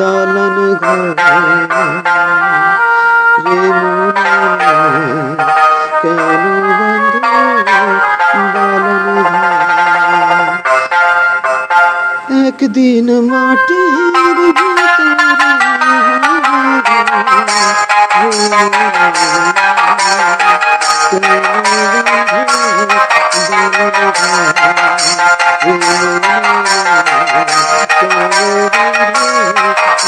দলন ঘরে কেন দলন একদিন মাটির Thank you.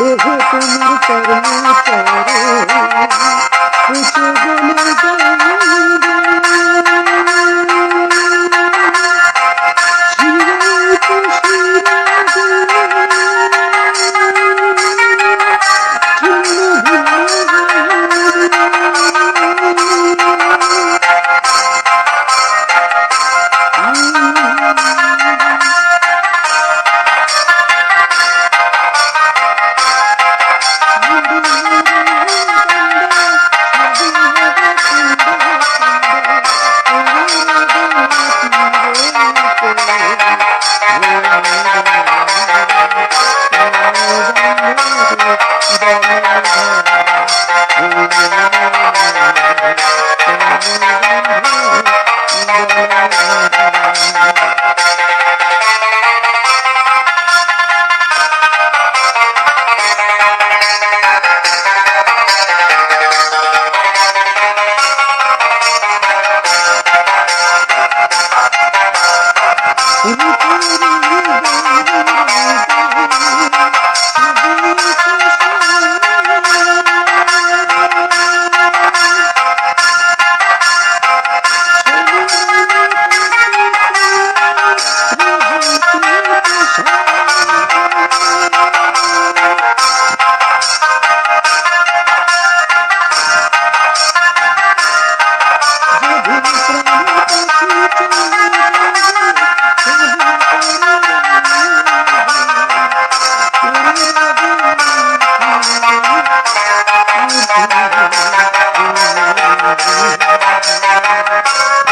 शुभ तुम करना करो कुछ Thank you.